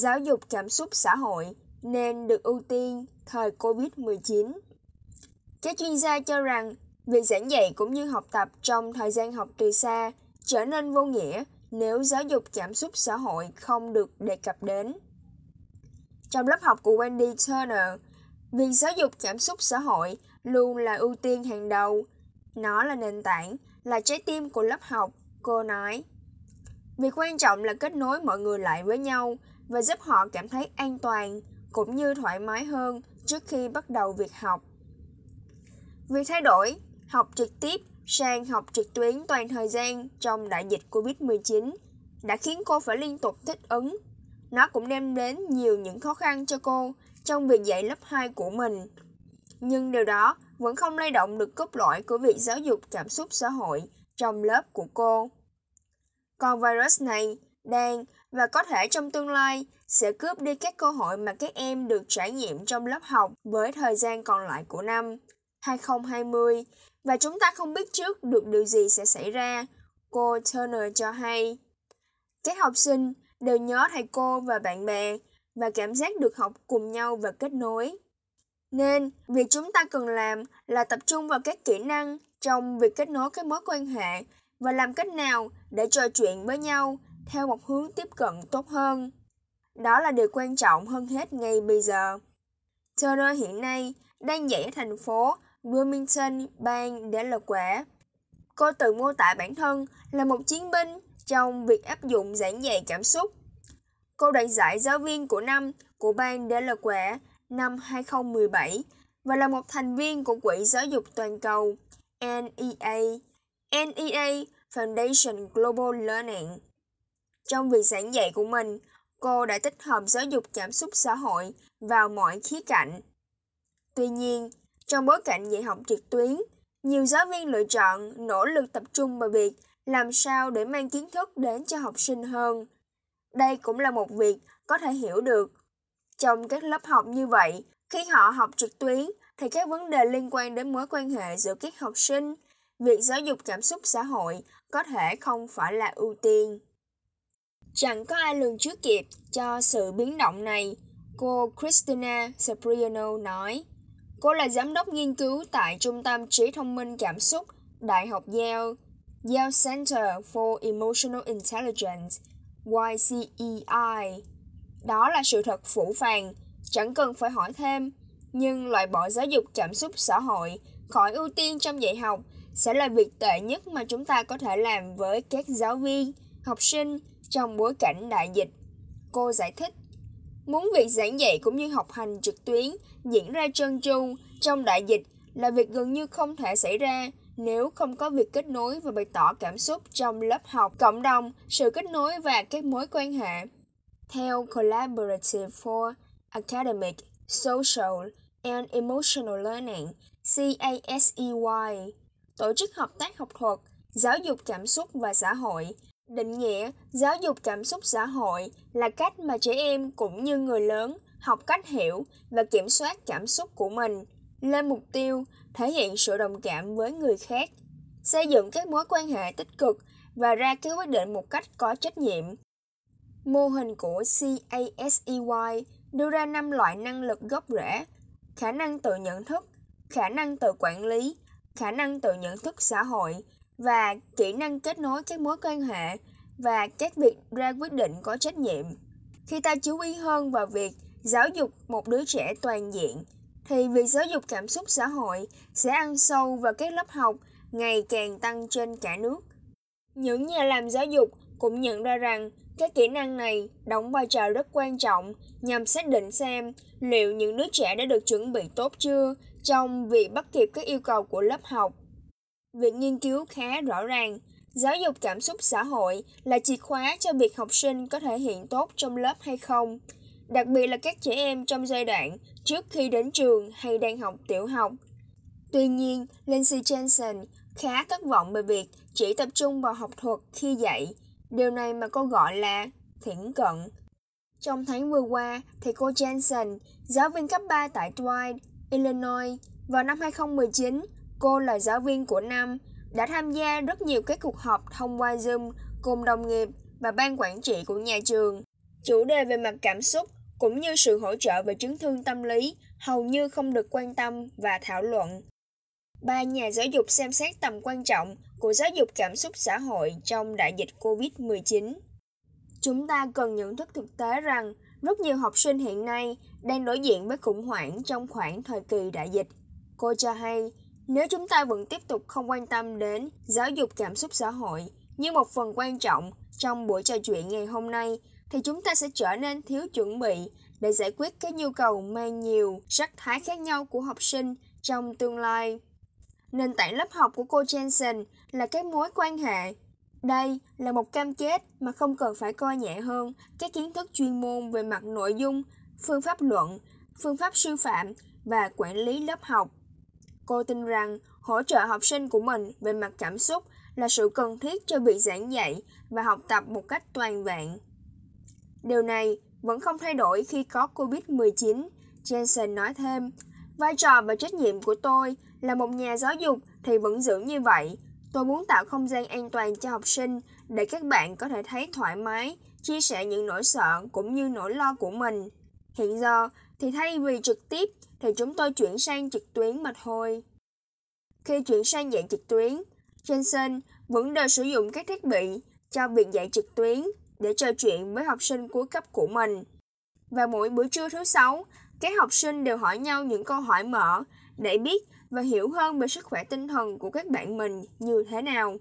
giáo dục cảm xúc xã hội nên được ưu tiên thời Covid-19. Các chuyên gia cho rằng việc giảng dạy cũng như học tập trong thời gian học từ xa trở nên vô nghĩa nếu giáo dục cảm xúc xã hội không được đề cập đến. Trong lớp học của Wendy Turner, việc giáo dục cảm xúc xã hội luôn là ưu tiên hàng đầu. Nó là nền tảng, là trái tim của lớp học, cô nói. Việc quan trọng là kết nối mọi người lại với nhau và giúp họ cảm thấy an toàn cũng như thoải mái hơn trước khi bắt đầu việc học. Việc thay đổi, học trực tiếp sang học trực tuyến toàn thời gian trong đại dịch Covid-19 đã khiến cô phải liên tục thích ứng. Nó cũng đem đến nhiều những khó khăn cho cô trong việc dạy lớp 2 của mình. Nhưng điều đó vẫn không lay động được cốt lõi của việc giáo dục cảm xúc xã hội trong lớp của cô. Còn virus này đang và có thể trong tương lai sẽ cướp đi các cơ hội mà các em được trải nghiệm trong lớp học với thời gian còn lại của năm 2020 và chúng ta không biết trước được điều gì sẽ xảy ra, cô Turner cho hay. Các học sinh đều nhớ thầy cô và bạn bè và cảm giác được học cùng nhau và kết nối. Nên, việc chúng ta cần làm là tập trung vào các kỹ năng trong việc kết nối các mối quan hệ và làm cách nào để trò chuyện với nhau theo một hướng tiếp cận tốt hơn. Đó là điều quan trọng hơn hết ngay bây giờ. Turner hiện nay đang dạy ở thành phố Wilmington, bang Delaware. Cô tự mô tả bản thân là một chiến binh trong việc áp dụng giảng dạy cảm xúc. Cô đoạt giải giáo viên của năm của bang Delaware năm 2017 và là một thành viên của Quỹ Giáo dục Toàn cầu NEA, NEA Foundation Global Learning. Trong việc giảng dạy của mình, cô đã tích hợp giáo dục cảm xúc xã hội vào mọi khía cạnh. Tuy nhiên, trong bối cảnh dạy học trực tuyến, nhiều giáo viên lựa chọn nỗ lực tập trung vào việc làm sao để mang kiến thức đến cho học sinh hơn. Đây cũng là một việc có thể hiểu được. Trong các lớp học như vậy, khi họ học trực tuyến thì các vấn đề liên quan đến mối quan hệ giữa các học sinh, việc giáo dục cảm xúc xã hội có thể không phải là ưu tiên. Chẳng có ai lường trước kịp cho sự biến động này, cô Christina Sapriano nói. Cô là giám đốc nghiên cứu tại Trung tâm Trí thông minh cảm xúc, Đại học Yale, Yale Center for Emotional Intelligence, YCEI. Đó là sự thật phủ phàng, chẳng cần phải hỏi thêm. Nhưng loại bỏ giáo dục cảm xúc xã hội khỏi ưu tiên trong dạy học sẽ là việc tệ nhất mà chúng ta có thể làm với các giáo viên, học sinh trong bối cảnh đại dịch. Cô giải thích, muốn việc giảng dạy cũng như học hành trực tuyến diễn ra trơn tru trong đại dịch là việc gần như không thể xảy ra nếu không có việc kết nối và bày tỏ cảm xúc trong lớp học, cộng đồng, sự kết nối và các mối quan hệ. Theo Collaborative for Academic, Social and Emotional Learning, CASEY, tổ chức hợp tác học thuật, giáo dục cảm xúc và xã hội, định nghĩa giáo dục cảm xúc xã hội là cách mà trẻ em cũng như người lớn học cách hiểu và kiểm soát cảm xúc của mình lên mục tiêu, thể hiện sự đồng cảm với người khác, xây dựng các mối quan hệ tích cực và ra các quyết định một cách có trách nhiệm. Mô hình của CASEY đưa ra năm loại năng lực gốc rễ, khả năng tự nhận thức, khả năng tự quản lý, khả năng tự nhận thức xã hội và kỹ năng kết nối các mối quan hệ và các việc ra quyết định có trách nhiệm khi ta chú ý hơn vào việc giáo dục một đứa trẻ toàn diện, thì việc giáo dục cảm xúc xã hội sẽ ăn sâu vào các lớp học ngày càng tăng trên cả nước. Những nhà làm giáo dục cũng nhận ra rằng các kỹ năng này đóng vai trò rất quan trọng nhằm xác định xem liệu những đứa trẻ đã được chuẩn bị tốt chưa trong việc bắt kịp các yêu cầu của lớp học. Việc nghiên cứu khá rõ ràng, giáo dục cảm xúc xã hội là chìa khóa cho việc học sinh có thể hiện tốt trong lớp hay không đặc biệt là các trẻ em trong giai đoạn trước khi đến trường hay đang học tiểu học. Tuy nhiên, Lindsay Jensen khá thất vọng về việc chỉ tập trung vào học thuật khi dạy, điều này mà cô gọi là thiển cận. Trong tháng vừa qua, thì cô Jensen, giáo viên cấp 3 tại Dwight, Illinois, vào năm 2019, cô là giáo viên của năm, đã tham gia rất nhiều các cuộc họp thông qua Zoom cùng đồng nghiệp và ban quản trị của nhà trường Chủ đề về mặt cảm xúc cũng như sự hỗ trợ về chấn thương tâm lý hầu như không được quan tâm và thảo luận. Ba nhà giáo dục xem xét tầm quan trọng của giáo dục cảm xúc xã hội trong đại dịch COVID-19. Chúng ta cần nhận thức thực tế rằng rất nhiều học sinh hiện nay đang đối diện với khủng hoảng trong khoảng thời kỳ đại dịch. Cô cho hay, nếu chúng ta vẫn tiếp tục không quan tâm đến giáo dục cảm xúc xã hội như một phần quan trọng trong buổi trò chuyện ngày hôm nay, thì chúng ta sẽ trở nên thiếu chuẩn bị để giải quyết các nhu cầu mang nhiều sắc thái khác nhau của học sinh trong tương lai. Nền tảng lớp học của cô Jensen là các mối quan hệ. Đây là một cam kết mà không cần phải coi nhẹ hơn các kiến thức chuyên môn về mặt nội dung, phương pháp luận, phương pháp sư phạm và quản lý lớp học. Cô tin rằng hỗ trợ học sinh của mình về mặt cảm xúc là sự cần thiết cho việc giảng dạy và học tập một cách toàn vẹn. Điều này vẫn không thay đổi khi có COVID-19, Jensen nói thêm. Vai trò và trách nhiệm của tôi là một nhà giáo dục thì vẫn giữ như vậy. Tôi muốn tạo không gian an toàn cho học sinh để các bạn có thể thấy thoải mái, chia sẻ những nỗi sợ cũng như nỗi lo của mình. Hiện giờ thì thay vì trực tiếp thì chúng tôi chuyển sang trực tuyến mà thôi. Khi chuyển sang dạy trực tuyến, Jensen vẫn đều sử dụng các thiết bị cho việc dạy trực tuyến để trò chuyện với học sinh cuối cấp của mình. Và mỗi buổi trưa thứ sáu, các học sinh đều hỏi nhau những câu hỏi mở để biết và hiểu hơn về sức khỏe tinh thần của các bạn mình như thế nào.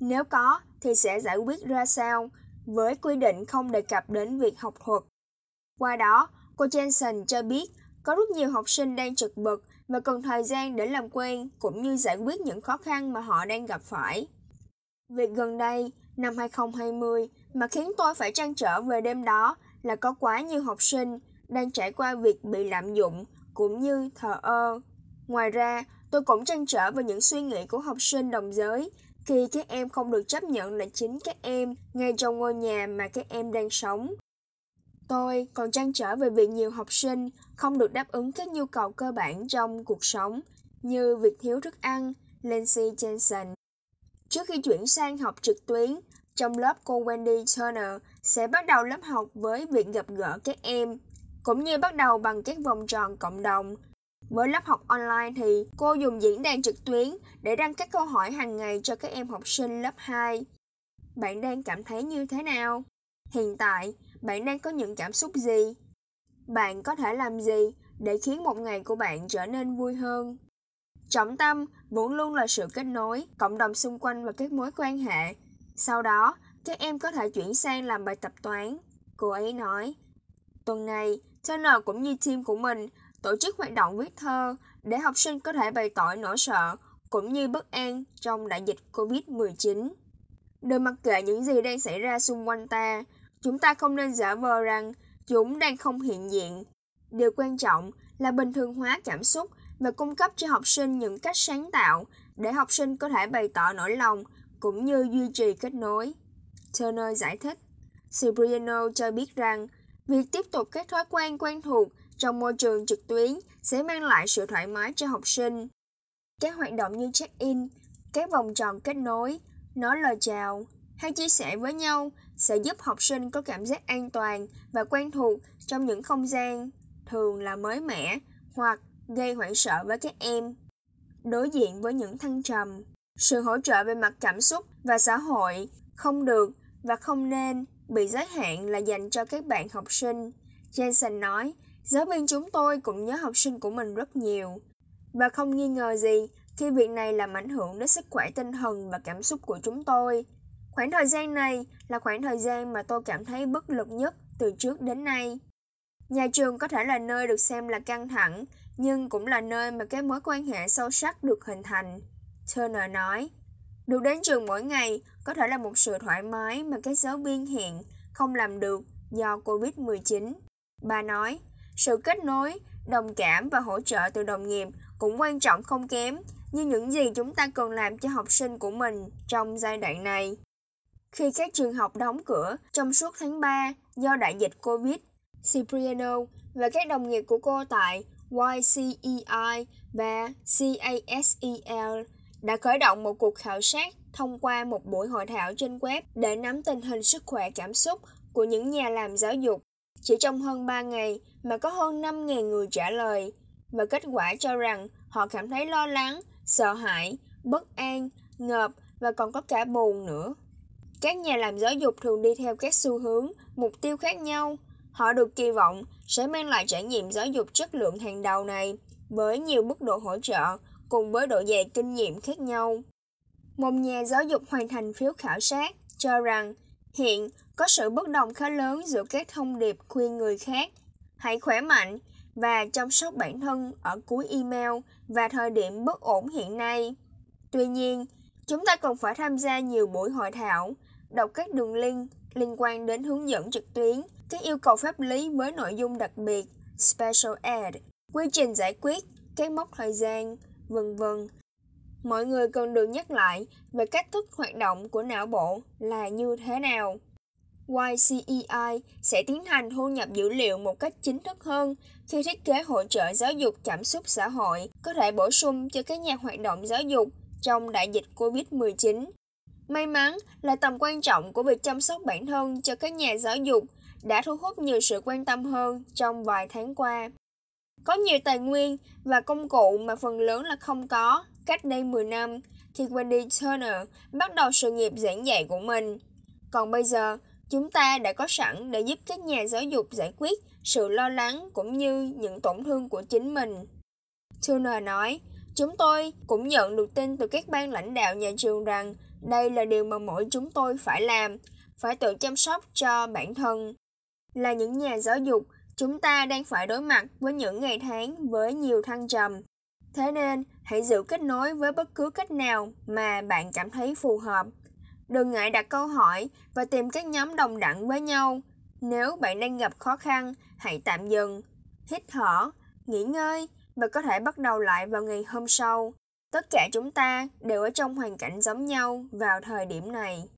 Nếu có thì sẽ giải quyết ra sao với quy định không đề cập đến việc học thuật. Qua đó, cô Jensen cho biết có rất nhiều học sinh đang trực bực và cần thời gian để làm quen cũng như giải quyết những khó khăn mà họ đang gặp phải. Việc gần đây, năm 2020 mà khiến tôi phải trăn trở về đêm đó là có quá nhiều học sinh đang trải qua việc bị lạm dụng cũng như thờ ơ. Ngoài ra, tôi cũng trăn trở về những suy nghĩ của học sinh đồng giới khi các em không được chấp nhận là chính các em ngay trong ngôi nhà mà các em đang sống. Tôi còn trăn trở về việc nhiều học sinh không được đáp ứng các nhu cầu cơ bản trong cuộc sống như việc thiếu thức ăn, Lindsay Jensen. Trước khi chuyển sang học trực tuyến, trong lớp cô Wendy Turner sẽ bắt đầu lớp học với việc gặp gỡ các em, cũng như bắt đầu bằng các vòng tròn cộng đồng. Với lớp học online thì cô dùng diễn đàn trực tuyến để đăng các câu hỏi hàng ngày cho các em học sinh lớp 2. Bạn đang cảm thấy như thế nào? Hiện tại, bạn đang có những cảm xúc gì? Bạn có thể làm gì để khiến một ngày của bạn trở nên vui hơn? Trọng tâm vẫn luôn là sự kết nối, cộng đồng xung quanh và các mối quan hệ sau đó, các em có thể chuyển sang làm bài tập toán. Cô ấy nói, tuần này, Turner cũng như team của mình tổ chức hoạt động viết thơ để học sinh có thể bày tỏ nỗi sợ cũng như bất an trong đại dịch Covid-19. Đừng mặc kệ những gì đang xảy ra xung quanh ta, chúng ta không nên giả vờ rằng chúng đang không hiện diện. Điều quan trọng là bình thường hóa cảm xúc và cung cấp cho học sinh những cách sáng tạo để học sinh có thể bày tỏ nỗi lòng cũng như duy trì kết nối. Turner giải thích, Cipriano cho biết rằng việc tiếp tục các thói quen quen thuộc trong môi trường trực tuyến sẽ mang lại sự thoải mái cho học sinh. Các hoạt động như check-in, các vòng tròn kết nối, nói lời chào hay chia sẻ với nhau sẽ giúp học sinh có cảm giác an toàn và quen thuộc trong những không gian thường là mới mẻ hoặc gây hoảng sợ với các em. Đối diện với những thăng trầm, sự hỗ trợ về mặt cảm xúc và xã hội không được và không nên bị giới hạn là dành cho các bạn học sinh. Jensen nói, giáo viên chúng tôi cũng nhớ học sinh của mình rất nhiều. Và không nghi ngờ gì khi việc này làm ảnh hưởng đến sức khỏe tinh thần và cảm xúc của chúng tôi. Khoảng thời gian này là khoảng thời gian mà tôi cảm thấy bất lực nhất từ trước đến nay. Nhà trường có thể là nơi được xem là căng thẳng, nhưng cũng là nơi mà các mối quan hệ sâu sắc được hình thành. Turner nói, được đến trường mỗi ngày có thể là một sự thoải mái mà các giáo viên hiện không làm được do Covid-19. Bà nói, sự kết nối, đồng cảm và hỗ trợ từ đồng nghiệp cũng quan trọng không kém như những gì chúng ta cần làm cho học sinh của mình trong giai đoạn này. Khi các trường học đóng cửa trong suốt tháng 3 do đại dịch Covid, Cipriano và các đồng nghiệp của cô tại YCEI và CASEL đã khởi động một cuộc khảo sát thông qua một buổi hội thảo trên web để nắm tình hình sức khỏe cảm xúc của những nhà làm giáo dục. Chỉ trong hơn 3 ngày mà có hơn 5.000 người trả lời, và kết quả cho rằng họ cảm thấy lo lắng, sợ hãi, bất an, ngợp và còn có cả buồn nữa. Các nhà làm giáo dục thường đi theo các xu hướng, mục tiêu khác nhau. Họ được kỳ vọng sẽ mang lại trải nghiệm giáo dục chất lượng hàng đầu này với nhiều mức độ hỗ trợ cùng với độ dày kinh nghiệm khác nhau. Một nhà giáo dục hoàn thành phiếu khảo sát cho rằng hiện có sự bất đồng khá lớn giữa các thông điệp khuyên người khác hãy khỏe mạnh và chăm sóc bản thân ở cuối email và thời điểm bất ổn hiện nay. Tuy nhiên, chúng ta cần phải tham gia nhiều buổi hội thảo, đọc các đường link liên quan đến hướng dẫn trực tuyến, các yêu cầu pháp lý với nội dung đặc biệt, special ad), quy trình giải quyết, các mốc thời gian, vân vân. Mọi người cần được nhắc lại về cách thức hoạt động của não bộ là như thế nào. YCEI sẽ tiến hành thu nhập dữ liệu một cách chính thức hơn khi thiết kế hỗ trợ giáo dục cảm xúc xã hội có thể bổ sung cho các nhà hoạt động giáo dục trong đại dịch COVID-19. May mắn là tầm quan trọng của việc chăm sóc bản thân cho các nhà giáo dục đã thu hút nhiều sự quan tâm hơn trong vài tháng qua. Có nhiều tài nguyên và công cụ mà phần lớn là không có cách đây 10 năm khi Wendy Turner bắt đầu sự nghiệp giảng dạy của mình. Còn bây giờ, chúng ta đã có sẵn để giúp các nhà giáo dục giải quyết sự lo lắng cũng như những tổn thương của chính mình. Turner nói, chúng tôi cũng nhận được tin từ các ban lãnh đạo nhà trường rằng đây là điều mà mỗi chúng tôi phải làm, phải tự chăm sóc cho bản thân. Là những nhà giáo dục, chúng ta đang phải đối mặt với những ngày tháng với nhiều thăng trầm. Thế nên, hãy giữ kết nối với bất cứ cách nào mà bạn cảm thấy phù hợp. Đừng ngại đặt câu hỏi và tìm các nhóm đồng đẳng với nhau. Nếu bạn đang gặp khó khăn, hãy tạm dừng, hít thở, nghỉ ngơi và có thể bắt đầu lại vào ngày hôm sau. Tất cả chúng ta đều ở trong hoàn cảnh giống nhau vào thời điểm này.